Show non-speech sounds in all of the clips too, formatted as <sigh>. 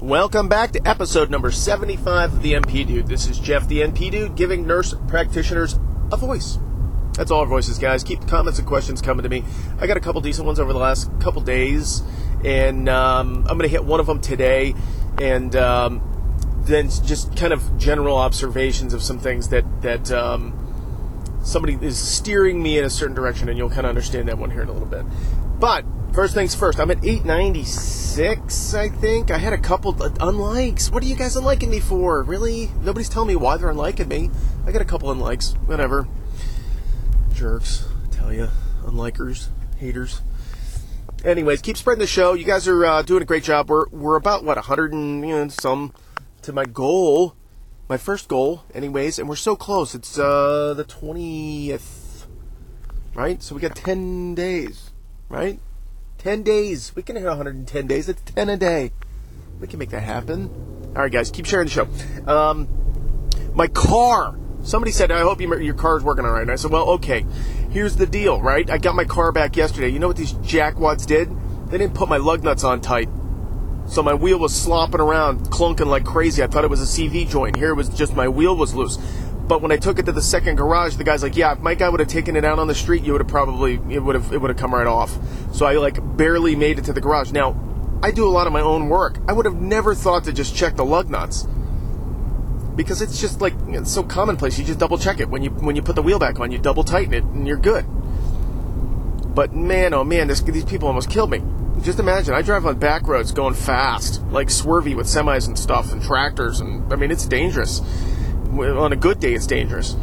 Welcome back to episode number 75 of the NP Dude. This is Jeff, the NP Dude, giving nurse practitioners a voice. That's all our voices, guys. Keep the comments and questions coming to me. I got a couple decent ones over the last couple days, and um, I'm going to hit one of them today, and um, then just kind of general observations of some things that that um, somebody is steering me in a certain direction, and you'll kind of understand that one here in a little bit. But first things first, I'm at 896, I think. I had a couple unlikes. What are you guys unliking me for? Really? Nobody's telling me why they're unliking me. I got a couple unlikes. Whatever. Jerks. I tell you. Unlikers. Haters. Anyways, keep spreading the show. You guys are uh, doing a great job. We're, we're about, what, 100 and you know, some to my goal. My first goal, anyways. And we're so close. It's uh, the 20th. Right? So we got 10 days. Right? 10 days. We can hit 110 days. It's 10 a day. We can make that happen. All right, guys, keep sharing the show. Um, my car. Somebody said, I hope you, your car's working all right. And I said, well, okay. Here's the deal, right? I got my car back yesterday. You know what these jackwads did? They didn't put my lug nuts on tight. So my wheel was slopping around, clunking like crazy. I thought it was a CV joint. Here it was just my wheel was loose. But when I took it to the second garage, the guy's like, "Yeah, if my guy would have taken it out on the street, you would have probably it would have it would have come right off." So I like barely made it to the garage. Now, I do a lot of my own work. I would have never thought to just check the lug nuts because it's just like it's so commonplace. You just double check it when you when you put the wheel back on. You double tighten it, and you're good. But man, oh man, this, these people almost killed me. Just imagine, I drive on back roads going fast, like swervy with semis and stuff and tractors, and I mean it's dangerous. On a good day, it's dangerous.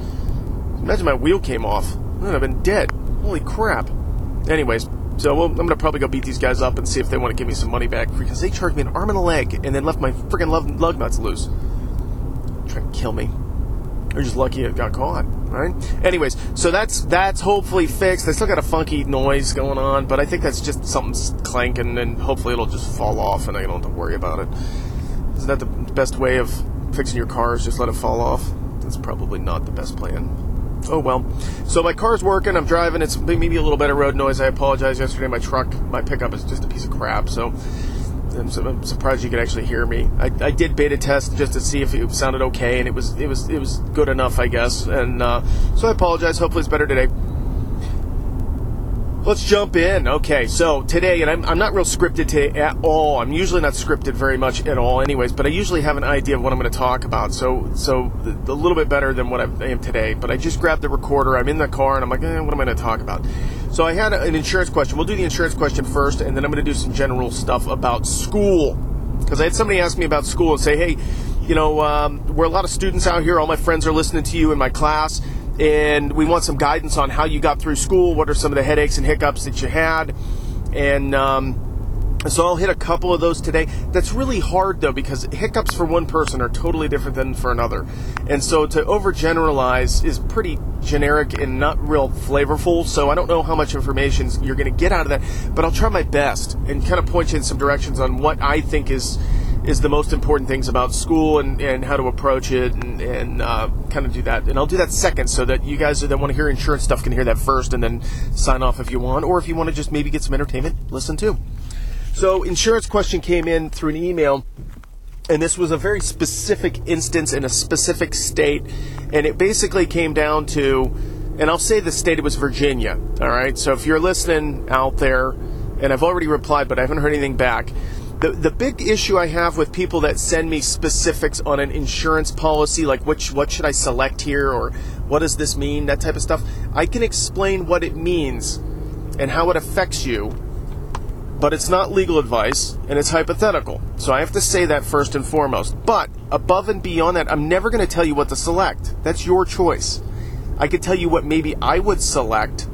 Imagine my wheel came off. I'd have been dead. Holy crap. Anyways, so we'll, I'm to probably go beat these guys up and see if they want to give me some money back because they charged me an arm and a leg and then left my freaking lug, lug nuts loose. Trying to kill me. They're just lucky it got caught, right? Anyways, so that's that's hopefully fixed. I still got a funky noise going on, but I think that's just something clanking, and hopefully it'll just fall off, and I don't have to worry about it. Isn't that the best way of fixing your car? Is just let it fall off? That's probably not the best plan. Oh well. So my car's working. I'm driving. It's maybe a little of road noise. I apologize. Yesterday, my truck, my pickup is just a piece of crap. So I'm, I'm surprised you could actually hear me. I, I, did beta test just to see if it sounded okay, and it was it was it was good enough, I guess. And uh, so I apologize. Hopefully, it's better today. Let's jump in. Okay, so today, and I'm, I'm not real scripted today at all. I'm usually not scripted very much at all, anyways. But I usually have an idea of what I'm going to talk about. So, so a little bit better than what I am today. But I just grabbed the recorder. I'm in the car, and I'm like, eh, what am I going to talk about? So I had an insurance question. We'll do the insurance question first, and then I'm going to do some general stuff about school. Because I had somebody ask me about school and say, hey, you know, um, we're a lot of students out here. All my friends are listening to you in my class and we want some guidance on how you got through school. What are some of the headaches and hiccups that you had? And um, so I'll hit a couple of those today. That's really hard though because hiccups for one person are totally different than for another. And so to overgeneralize is pretty generic and not real flavorful. So I don't know how much information you're going to get out of that, but I'll try my best and kind of point you in some directions on what I think is is the most important things about school and, and how to approach it and, and uh, kind of do that. And I'll do that second so that you guys that want to hear insurance stuff can hear that first and then sign off if you want. Or if you want to just maybe get some entertainment, listen too. So, insurance question came in through an email and this was a very specific instance in a specific state and it basically came down to and I'll say the state it was Virginia all right so if you're listening out there and I've already replied but I haven't heard anything back the, the big issue I have with people that send me specifics on an insurance policy, like which what should I select here or what does this mean, that type of stuff, I can explain what it means and how it affects you, but it's not legal advice and it's hypothetical. So I have to say that first and foremost. But above and beyond that, I'm never going to tell you what to select. That's your choice. I could tell you what maybe I would select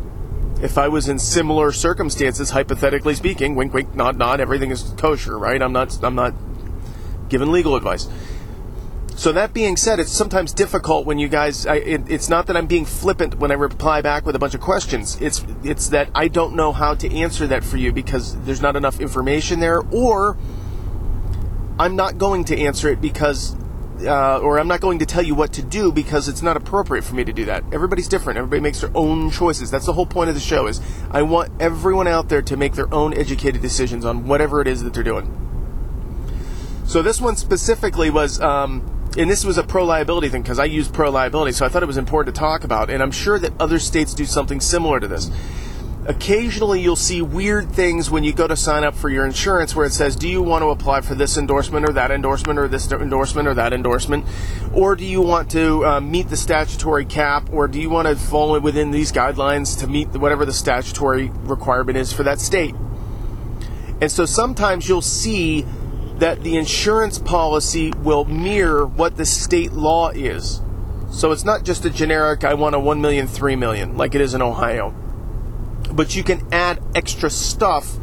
if I was in similar circumstances, hypothetically speaking, wink, wink, nod, nod, everything is kosher, right? I'm not, I'm not giving legal advice. So that being said, it's sometimes difficult when you guys. I, it, it's not that I'm being flippant when I reply back with a bunch of questions. It's it's that I don't know how to answer that for you because there's not enough information there, or I'm not going to answer it because uh, or I'm not going to tell you what to do because it's not appropriate for me to do that. Everybody's different. Everybody makes their own choices. That's the whole point of the show. Is I want everyone out there to make their own educated decisions on whatever it is that they're doing. So this one specifically was, um, and this was a pro liability thing because I use pro liability, so I thought it was important to talk about. And I'm sure that other states do something similar to this. Occasionally, you'll see weird things when you go to sign up for your insurance where it says, Do you want to apply for this endorsement or that endorsement or this endorsement or that endorsement? Or do you want to uh, meet the statutory cap or do you want to fall within these guidelines to meet whatever the statutory requirement is for that state? And so sometimes you'll see that the insurance policy will mirror what the state law is. So it's not just a generic, I want a 1 million, 3 million, like it is in Ohio but you can add extra stuff.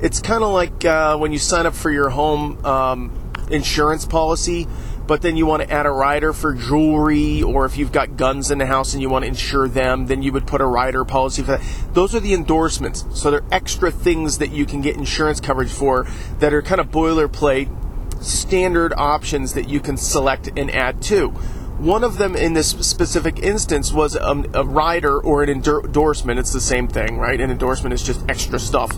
It's kind of like uh, when you sign up for your home um, insurance policy, but then you want to add a rider for jewelry, or if you've got guns in the house and you want to insure them, then you would put a rider policy for that. Those are the endorsements. So they're extra things that you can get insurance coverage for that are kind of boilerplate, standard options that you can select and add to. One of them in this specific instance was a, um, a rider or an endorsement. It's the same thing, right? An endorsement is just extra stuff.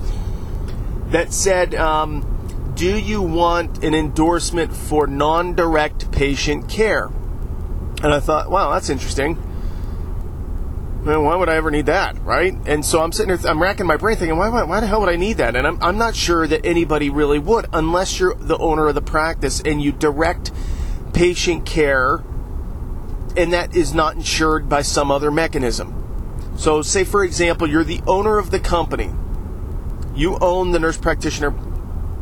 That said, um, do you want an endorsement for non direct patient care? And I thought, wow, that's interesting. Well, why would I ever need that, right? And so I'm sitting there, I'm racking my brain thinking, why, why, why the hell would I need that? And I'm, I'm not sure that anybody really would, unless you're the owner of the practice and you direct patient care and that is not insured by some other mechanism. So, say for example, you're the owner of the company, you own the nurse practitioner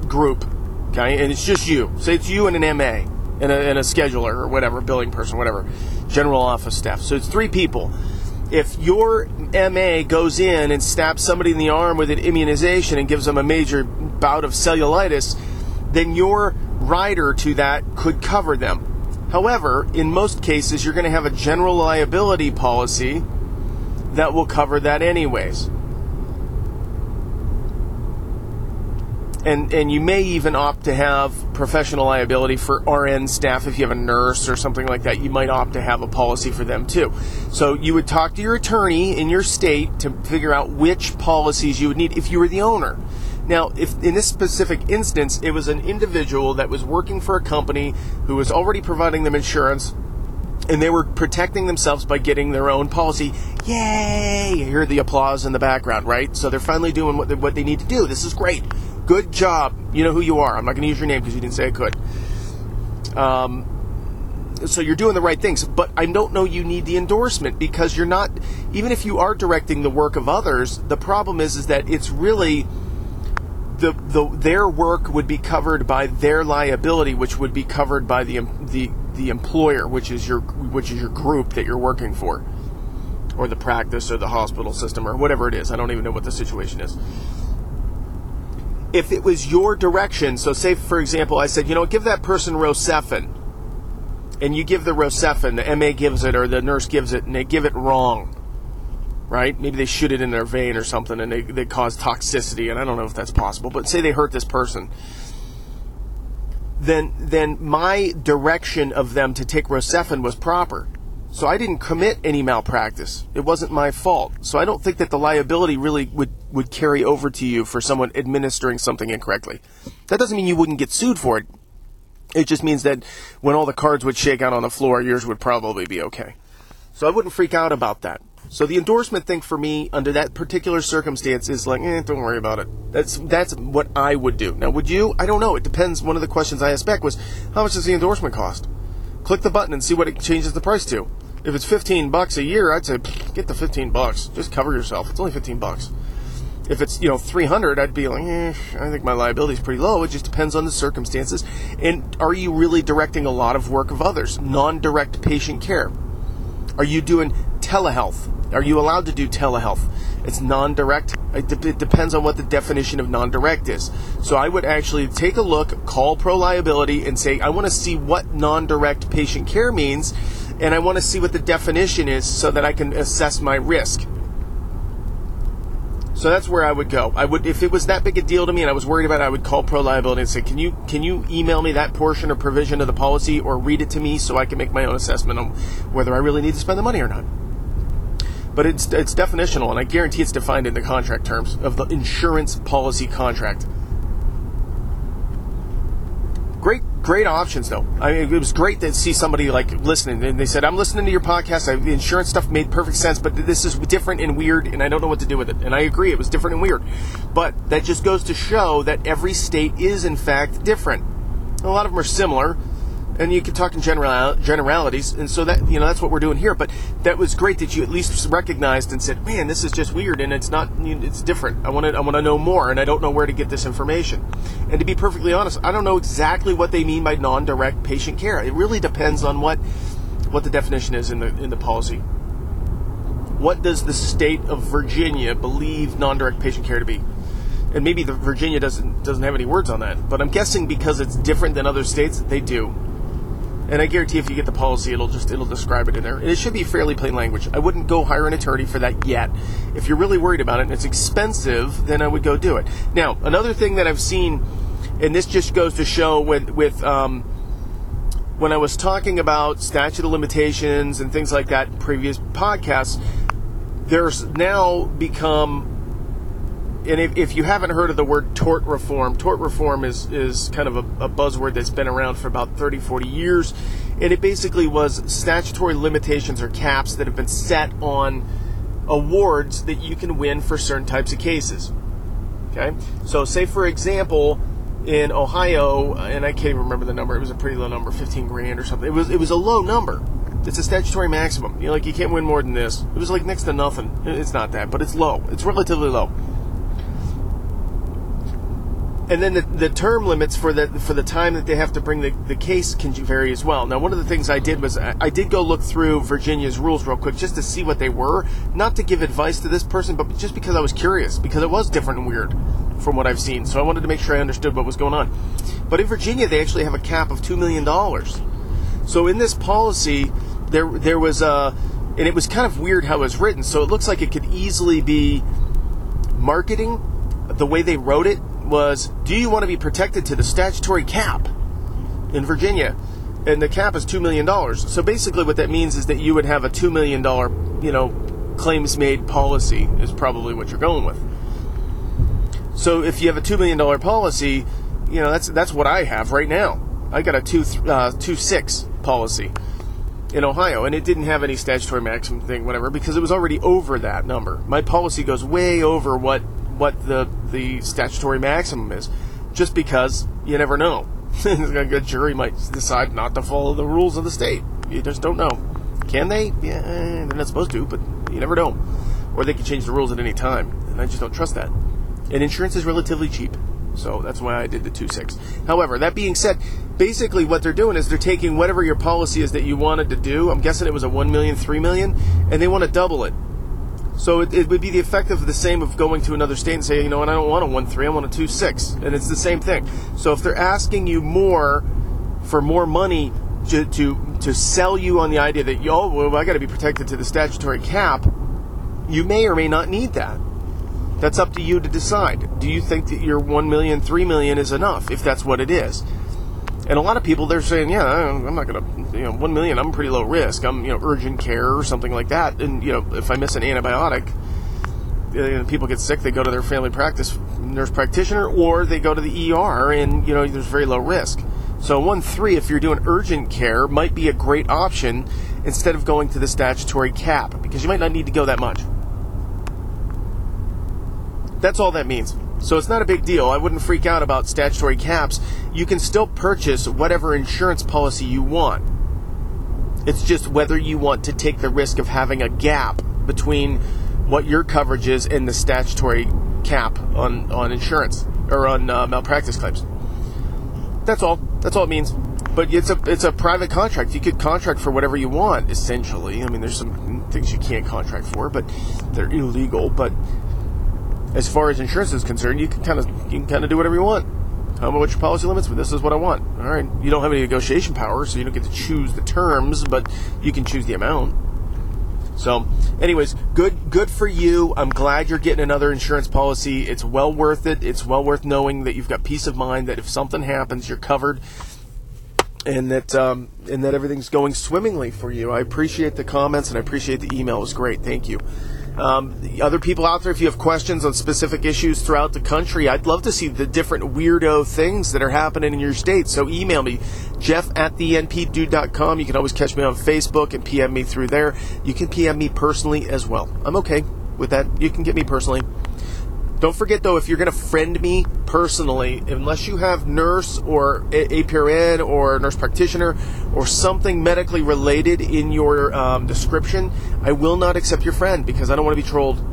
group, okay, and it's just you. Say it's you and an MA and a, and a scheduler or whatever, billing person, whatever, general office staff. So it's three people. If your MA goes in and stabs somebody in the arm with an immunization and gives them a major bout of cellulitis, then your rider to that could cover them However, in most cases, you're going to have a general liability policy that will cover that anyways. And, and you may even opt to have professional liability for RN staff if you have a nurse or something like that. You might opt to have a policy for them too. So you would talk to your attorney in your state to figure out which policies you would need if you were the owner. Now, if in this specific instance, it was an individual that was working for a company who was already providing them insurance, and they were protecting themselves by getting their own policy. Yay! You hear the applause in the background, right? So they're finally doing what they, what they need to do. This is great. Good job. You know who you are. I'm not going to use your name because you didn't say I could. Um, so you're doing the right things, but I don't know you need the endorsement because you're not. Even if you are directing the work of others, the problem is is that it's really the, the their work would be covered by their liability, which would be covered by the the the employer, which is your which is your group that you're working for, or the practice or the hospital system or whatever it is. I don't even know what the situation is. If it was your direction, so say for example, I said, you know, give that person Rocephin, and you give the Rocephin, the MA gives it or the nurse gives it, and they give it wrong right? Maybe they shoot it in their vein or something and they, they cause toxicity, and I don't know if that's possible, but say they hurt this person. Then, then my direction of them to take Rocephin was proper. So I didn't commit any malpractice. It wasn't my fault. So I don't think that the liability really would, would carry over to you for someone administering something incorrectly. That doesn't mean you wouldn't get sued for it. It just means that when all the cards would shake out on the floor, yours would probably be okay. So I wouldn't freak out about that. So the endorsement thing for me under that particular circumstance is like, eh, don't worry about it. That's that's what I would do. Now, would you? I don't know. It depends. One of the questions I asked back was, how much does the endorsement cost? Click the button and see what it changes the price to. If it's 15 bucks a year, I'd say get the 15 bucks. Just cover yourself. It's only 15 bucks. If it's you know 300, I'd be like, eh, I think my liability is pretty low. It just depends on the circumstances. And are you really directing a lot of work of others? Non-direct patient care. Are you doing telehealth? Are you allowed to do telehealth? It's non direct. It, de- it, depends on what the definition of non direct is. So I would actually take a look, call pro liability, and say, I want to see what non direct patient care means, and I want to see what the definition is so that I can assess my risk. So that's where I would go. I would, if it was that big a deal to me and I was worried about it, I would call pro liability and say, "Can you can you email me that portion or provision of the policy, or read it to me so I can make my own assessment on whether I really need to spend the money or not." But it's it's definitional, and I guarantee it's defined in the contract terms of the insurance policy contract. Great great options though. I mean, it was great to see somebody like listening, and they said, "I'm listening to your podcast. I, the insurance stuff made perfect sense, but this is different and weird, and I don't know what to do with it." And I agree, it was different and weird, but that just goes to show that every state is in fact different. A lot of them are similar, and you can talk in general generalities, and so that you know that's what we're doing here. But that was great that you at least recognized and said, "Man, this is just weird, and it's not, it's different. I want to, I want to know more, and I don't know where to get this information." And to be perfectly honest, I don't know exactly what they mean by non-direct patient care. It really depends on what what the definition is in the in the policy. What does the state of Virginia believe non-direct patient care to be? And maybe the Virginia doesn't doesn't have any words on that, but I'm guessing because it's different than other states, they do. And I guarantee if you get the policy, it'll just it'll describe it in there. And it should be fairly plain language. I wouldn't go hire an attorney for that yet. If you're really worried about it and it's expensive, then I would go do it. Now, another thing that I've seen, and this just goes to show with with um, when I was talking about statute of limitations and things like that in previous podcasts, there's now become and if, if, you haven't heard of the word tort reform, tort reform is, is kind of a, a, buzzword that's been around for about 30, 40 years. And it basically was statutory limitations or caps that have been set on awards that you can win for certain types of cases. Okay? So, say for example, in Ohio, and I can't even remember the number, it was a pretty low number, 15 grand or something. It was, it was a low number. It's a statutory maximum. You know, like you can't win more than this. It was like next to nothing. It's not that, but it's low. It's relatively low and then the, the term limits for the for the time that they have to bring the, the case can vary as well. Now, one of the things I did was I, I, did go look through Virginia's rules real quick just to see what they were, not to give advice to this person, but just because I was curious because it was different and weird from what I've seen. So I wanted to make sure I understood what was going on. But in Virginia, they actually have a cap of two million dollars. So in this policy, there there was a and it was kind of weird how it was written. So it looks like it could easily be marketing the way they wrote it was do you want to be protected to the statutory cap in Virginia? And the cap is $2 million. So basically, what that means is that you would have a $2 million, you know, claims made policy, is probably what you're going with. So if you have a $2 million policy, you know, that's, that's what I have right now. I got a 2 uh, two, six policy in Ohio, and it didn't have any statutory maximum thing, whatever, because it was already over that number. My policy goes way over what what the the statutory maximum is, just because you never know. <laughs> a good jury might decide not to follow the rules of the state. You just don't know. Can they? Yeah, they're not supposed to, but you never know. Or they can change the rules at any time, and I just don't trust that. And insurance is relatively cheap, so that's why I did the two six. However, that being said, basically what they're doing is they're taking whatever your policy is that you wanted to do. I'm guessing it was a one million, three million, and they want to double it so it, it, would be the effect of the same of going to another state and saying, you know, and I don't want a one three, I want a two six, and it's the same thing. So if they're asking you more for more money to to, to sell you on the idea that oh, well, I got to be protected to the statutory cap, you may or may not need that. That's up to you to decide. Do you think that your one million, three million is enough? If that's what it is. And a lot of people, they're saying, yeah, I'm not going to, you know, one million, I'm pretty low risk. I'm, you know, urgent care or something like that. And, you know, if I miss an antibiotic, people get sick, they go to their family practice nurse practitioner or they go to the ER and, you know, there's very low risk. So one three, if you're doing urgent care, might be a great option instead of going to the statutory cap because you might not need to go that much. That's all that means. So it's not a big deal. I wouldn't freak out about statutory caps. You can still purchase whatever insurance policy you want. It's just whether you want to take the risk of having a gap between what your coverage is and the statutory cap on, on insurance or on uh, malpractice claims. That's all. That's all it means. But it's a it's a private contract. You could contract for whatever you want. Essentially, I mean, there's some things you can't contract for, but they're illegal. But as far as insurance is concerned, you can kind of you can kind of do whatever you want. Me what your policy limits, but this is what I want. All right, you don't have any negotiation power, so you don't get to choose the terms, but you can choose the amount. So, anyways, good good for you. I'm glad you're getting another insurance policy. It's well worth it. It's well worth knowing that you've got peace of mind that if something happens, you're covered, and that um, and that everything's going swimmingly for you. I appreciate the comments and I appreciate the email. It was great. Thank you. Um, other people out there, if you have questions on specific issues throughout the country, I'd love to see the different weirdo things that are happening in your state. So email me, jeff at thenpdude.com. You can always catch me on Facebook and PM me through there. You can PM me personally as well. I'm okay with that. You can get me personally. Don't forget though, if you're going to friend me personally, unless you have nurse or APRN or nurse practitioner or something medically related in your um, description, I will not accept your friend because I don't want to be trolled.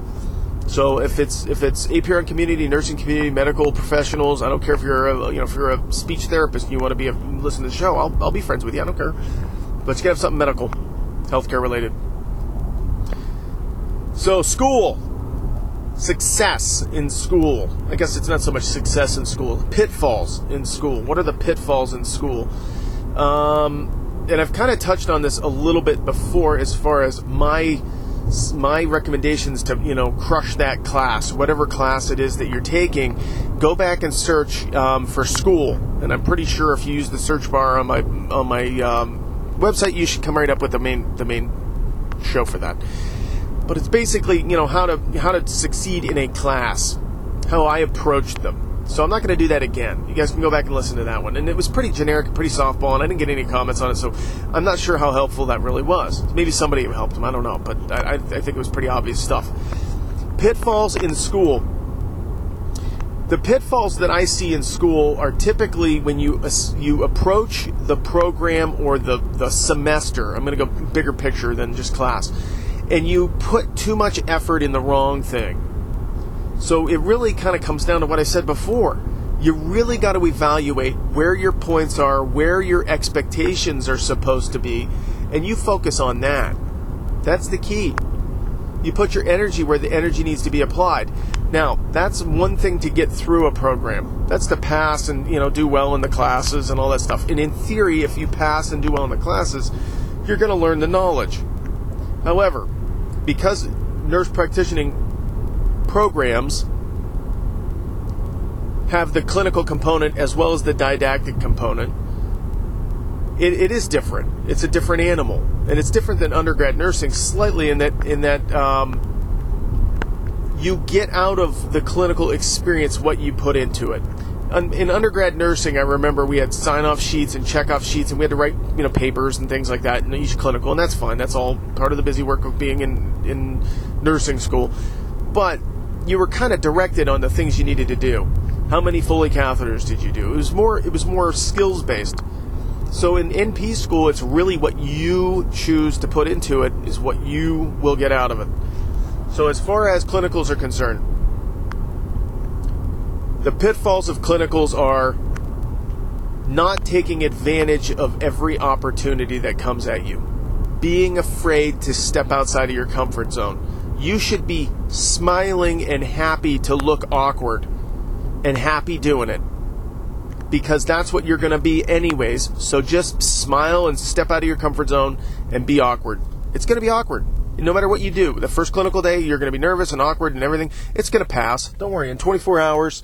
So if it's if it's APRN community, nursing community, medical professionals, I don't care if you're a, you know if you're a speech therapist and you want to be a, listen to the show, I'll, I'll be friends with you. I don't care, but you gotta have something medical, healthcare related. So school success in school. I guess it's not so much success in school, pitfalls in school. What are the pitfalls in school? Um, and I've kind of touched on this a little bit before as far as my my recommendations to you know crush that class whatever class it is that you're taking go back and search um, for school and i'm pretty sure if you use the search bar on my on my um, website you should come right up with the main the main show for that but it's basically you know how to how to succeed in a class, how I approached them. So I'm not going to do that again. You guys can go back and listen to that one. And it was pretty generic, pretty softball, and I didn't get any comments on it, so I'm not sure how helpful that really was. Maybe somebody helped them, I don't know, but I, I think it was pretty obvious stuff. Pitfalls in school. The pitfalls that I see in school are typically when you you approach the program or the, the semester. I'm going to go bigger picture than just class and you put too much effort in the wrong thing. So it really kind of comes down to what I said before. You really got to evaluate where your points are, where your expectations are supposed to be, and you focus on that. That's the key. You put your energy where the energy needs to be applied. Now, that's one thing to get through a program. That's to pass and, you know, do well in the classes and all that stuff. And in theory, if you pass and do well in the classes, you're going to learn the knowledge. However, because nurse practicing programs have the clinical component as well as the didactic component, it, it is different. It's a different animal, and it's different than undergrad nursing slightly in that in that um, you get out of the clinical experience what you put into it in undergrad nursing, I remember we had sign off sheets and check off sheets, and we had to write you know papers and things like that in each clinical, and that's fine. That's all part of the busy work of being in in nursing school. But you were kind of directed on the things you needed to do. How many Foley catheters did you do? It was more it was more skills based. So in NP school, it's really what you choose to put into it is what you will get out of it. So as far as clinicals are concerned, the pitfalls of clinicals are not taking advantage of every opportunity that comes at you, being afraid to step outside of your comfort zone. You should be smiling and happy to look awkward and happy doing it because that's what you're going to be, anyways. So just smile and step out of your comfort zone and be awkward. It's going to be awkward. No matter what you do, the first clinical day, you're going to be nervous and awkward and everything. It's going to pass. Don't worry. In 24 hours,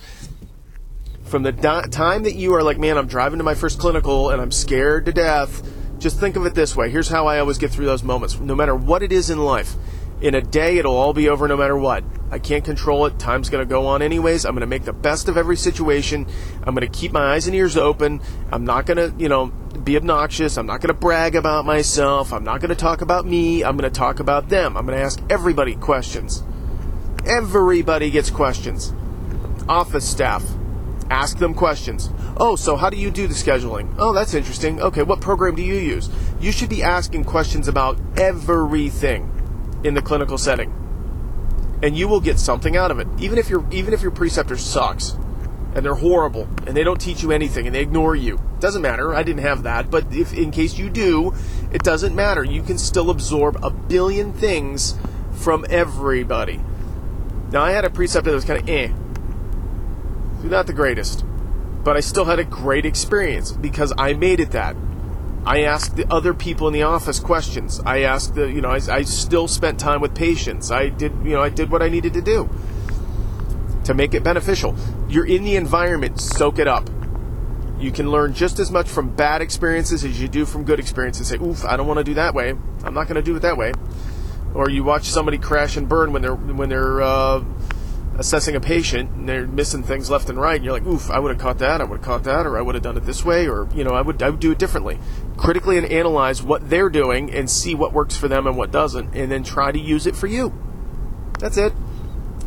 from the time that you are like, man, I'm driving to my first clinical and I'm scared to death, just think of it this way. Here's how I always get through those moments. No matter what it is in life, in a day, it'll all be over no matter what. I can't control it. Time's going to go on anyways. I'm going to make the best of every situation. I'm going to keep my eyes and ears open. I'm not going to, you know, be obnoxious. I'm not going to brag about myself. I'm not going to talk about me. I'm going to talk about them. I'm going to ask everybody questions. Everybody gets questions. Office staff, Ask them questions. Oh, so how do you do the scheduling? Oh, that's interesting. Okay, what program do you use? You should be asking questions about everything in the clinical setting. And you will get something out of it. Even if your even if your preceptor sucks and they're horrible and they don't teach you anything and they ignore you. Doesn't matter. I didn't have that, but if in case you do, it doesn't matter. You can still absorb a billion things from everybody. Now I had a preceptor that was kind of eh not the greatest, but I still had a great experience because I made it that. I asked the other people in the office questions. I asked the, you know, I, I still spent time with patients. I did, you know, I did what I needed to do to make it beneficial. You're in the environment, soak it up. You can learn just as much from bad experiences as you do from good experiences. Say, oof, I don't want to do that way. I'm not going to do it that way. or you watch somebody crash and burn when they're when they're uh, assessing a patient and they're missing things left and right and you're like oof i would have caught that i would have caught that or i would have done it this way or you know i would i would do it differently critically and analyze what they're doing and see what works for them and what doesn't and then try to use it for you that's it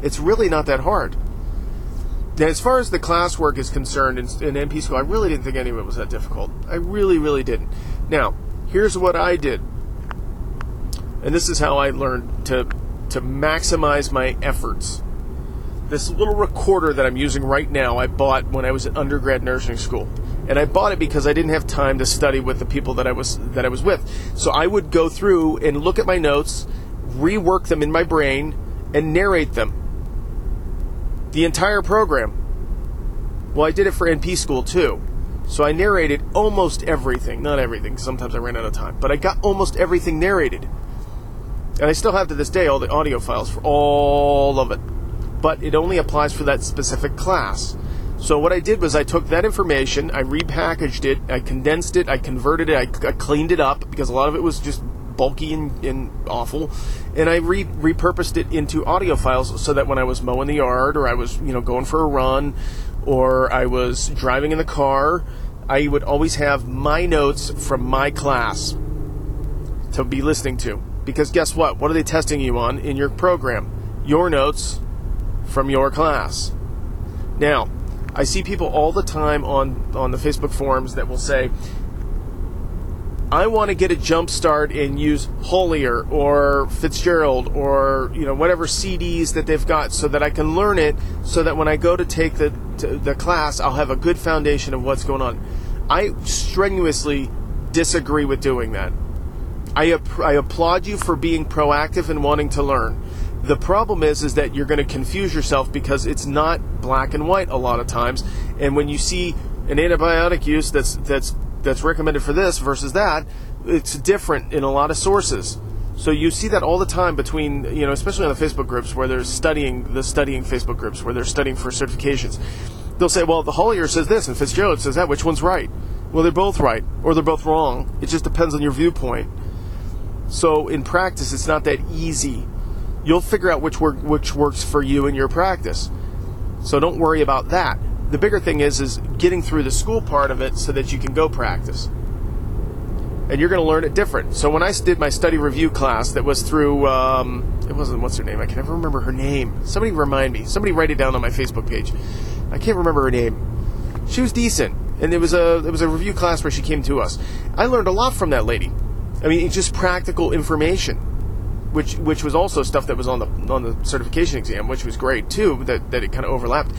it's really not that hard now, as far as the classwork is concerned in, in NP school, I really didn't think any of it was that difficult. I really, really didn't. Now, here's what I did, and this is how I learned to to maximize my efforts. This little recorder that I'm using right now, I bought when I was at undergrad nursing school, and I bought it because I didn't have time to study with the people that I was that I was with. So I would go through and look at my notes, rework them in my brain, and narrate them the entire program. Well, I did it for NP school too. So I narrated almost everything. Not everything, sometimes I ran out of time. But I got almost everything narrated. And I still have to this day all the audio files for all of it. But it only applies for that specific class. So what I did was I took that information, I repackaged it, I condensed it, I converted it, I, I cleaned it up because a lot of it was just bulky and, and awful, and I re- repurposed it into audio files so that when I was mowing the yard or I was you know going for a run or I was driving in the car, I would always have my notes from my class to be listening to. Because guess what? What are they testing you on in your program? Your notes from your class. Now, I see people all the time on, on the Facebook forums that will say, I want to get a jump start and use Hollier or Fitzgerald or you know whatever CDs that they've got so that I can learn it so that when I go to take the to the class I'll have a good foundation of what's going on. I strenuously disagree with doing that. I, I applaud you for being proactive and wanting to learn. The problem is is that you're going to confuse yourself because it's not black and white a lot of times and when you see an antibiotic use that's that's that's recommended for this versus that, it's different in a lot of sources. So you see that all the time between, you know, especially on the Facebook groups where they're studying the studying Facebook groups where they're studying for certifications. They'll say, well, the Hollier says this and Fitzgerald says that. Which one's right? Well, they're both right or they're both wrong. It just depends on your viewpoint. So in practice, it's not that easy. You'll figure out which work which works for you in your practice. So don't worry about that. The bigger thing is is getting through the school part of it so that you can go practice. And you're going to learn it different. So when i did my study review class that was through um, it wasn't what's her name? I can never remember her name. Somebody remind me. Somebody write it down on my facebook page. I can't remember her name. She was decent. And it was a it was a review class where she came to us. I learned a lot from that lady. I mean it's just practical information which which was also stuff that was on the on the certification exam which was great too that, that it kind of overlapped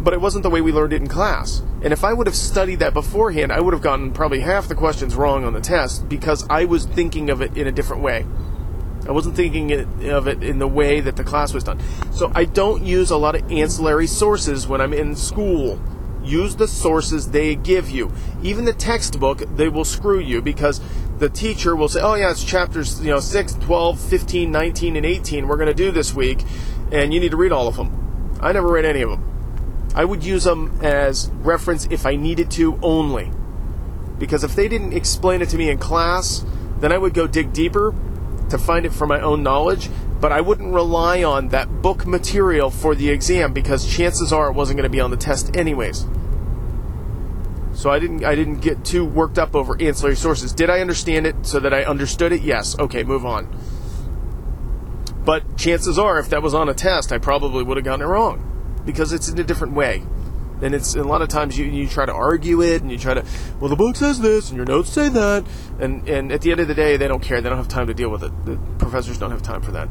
but it wasn't the way we learned it in class. And if I would have studied that beforehand, I would have gotten probably half the questions wrong on the test because I was thinking of it in a different way. I wasn't thinking of it in the way that the class was done. So I don't use a lot of ancillary sources when I'm in school. Use the sources they give you. Even the textbook, they will screw you because the teacher will say, "Oh yeah, it's chapters, you know, 6, 12, 15, 19 and 18 we're going to do this week and you need to read all of them." I never read any of them. I would use them as reference if I needed to only. Because if they didn't explain it to me in class, then I would go dig deeper to find it for my own knowledge, but I wouldn't rely on that book material for the exam because chances are it wasn't going to be on the test anyways. So I didn't I didn't get too worked up over ancillary sources. Did I understand it so that I understood it? Yes. Okay, move on. But chances are if that was on a test, I probably would have gotten it wrong because it's in a different way. And it's a lot of times you, you try to argue it and you try to, well, the book says this and your notes say that. And, and at the end of the day, they don't care. They don't have time to deal with it. The professors don't have time for that.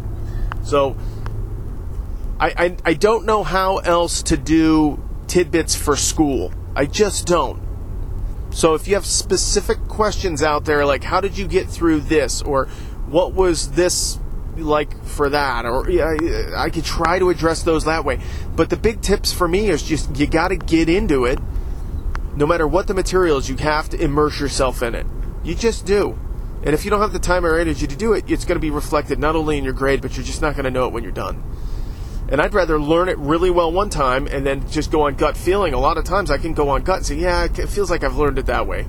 So I, I, I don't know how else to do tidbits for school. I just don't. So if you have specific questions out there, like how did you get through this, or what was this like for that, or I could try to address those that way. But the big tips for me is just you got to get into it. No matter what the material is, you have to immerse yourself in it. You just do. And if you don't have the time or energy to do it, it's going to be reflected not only in your grade, but you're just not going to know it when you're done. And I'd rather learn it really well one time and then just go on gut feeling. A lot of times I can go on gut and say, yeah, it feels like I've learned it that way.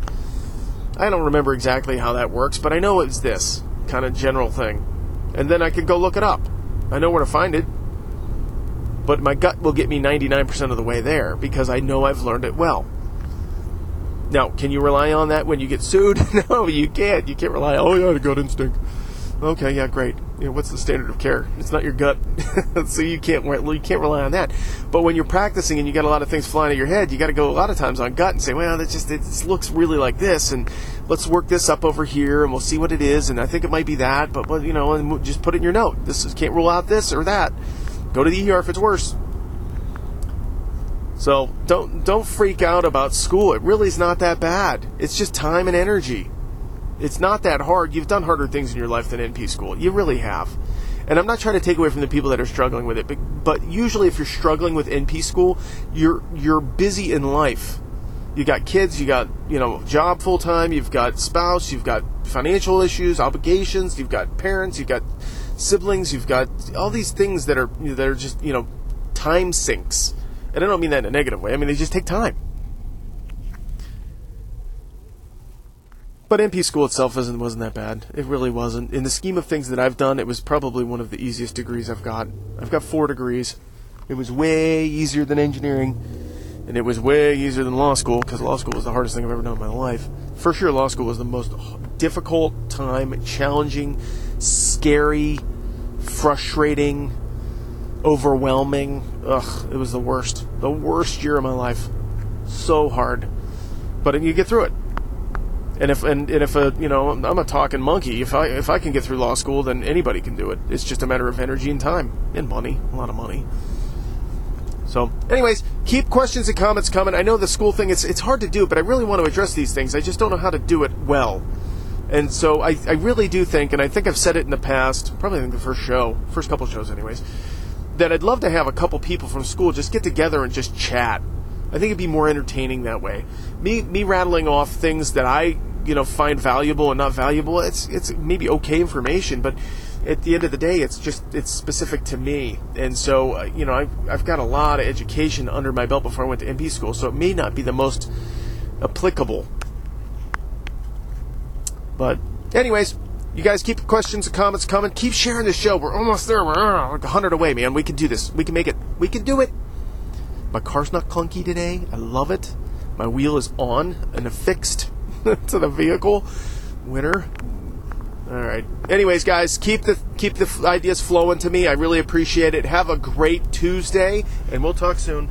I don't remember exactly how that works, but I know it's this kind of general thing and then I can go look it up. I know where to find it. But my gut will get me 99% of the way there because I know I've learned it well. Now, can you rely on that when you get sued? <laughs> no, you can't. You can't rely. on, Oh, yeah, the gut instinct. Okay, yeah, great. You know, what's the standard of care? It's not your gut, <laughs> so you can't you can't rely on that. But when you're practicing and you got a lot of things flying at your head, you got to go a lot of times on gut and say, well, that just it looks really like this, and let's work this up over here, and we'll see what it is. And I think it might be that, but well, you know, just put it in your note. This is, can't rule out this or that. Go to the ER if it's worse. So don't don't freak out about school. It really is not that bad. It's just time and energy. It's not that hard. You've done harder things in your life than NP school. You really have. And I'm not trying to take away from the people that are struggling with it, but, but usually if you're struggling with NP school, you're you're busy in life. You got kids, you got, you know, job full time, you've got spouse, you've got financial issues, obligations, you've got parents, you've got siblings, you've got all these things that are that are just, you know, time sinks. And I don't mean that in a negative way. I mean they just take time. But NP school itself wasn't, wasn't that bad. It really wasn't. In the scheme of things that I've done, it was probably one of the easiest degrees I've got. I've got four degrees. It was way easier than engineering, and it was way easier than law school, because law school was the hardest thing I've ever done in my life. For sure, law school was the most difficult time, challenging, scary, frustrating, overwhelming. Ugh, it was the worst. The worst year of my life. So hard. But you get through it. And if and, and if a you know I'm a talking monkey. If I if I can get through law school, then anybody can do it. It's just a matter of energy and time and money, a lot of money. So, anyways, keep questions and comments coming. I know the school thing it's it's hard to do, but I really want to address these things. I just don't know how to do it well. And so I, I really do think, and I think I've said it in the past, probably in the first show, first couple shows, anyways, that I'd love to have a couple people from school just get together and just chat. I think it'd be more entertaining that way. Me me rattling off things that I you know find valuable and not valuable. It's it's maybe okay information, but at the end of the day, it's just it's specific to me. And so uh, you know I've, I've got a lot of education under my belt before I went to NP school, so it may not be the most applicable. But anyways, you guys keep questions and comments coming. Keep sharing the show. We're almost there. We're uh, like 100 away, man. We can do this. We can make it. We can do it. My car's not clunky today. I love it. My wheel is on and affixed. <laughs> to the vehicle. Winner. All right. Anyways, guys, keep the keep the ideas flowing to me. I really appreciate it. Have a great Tuesday, and we'll talk soon.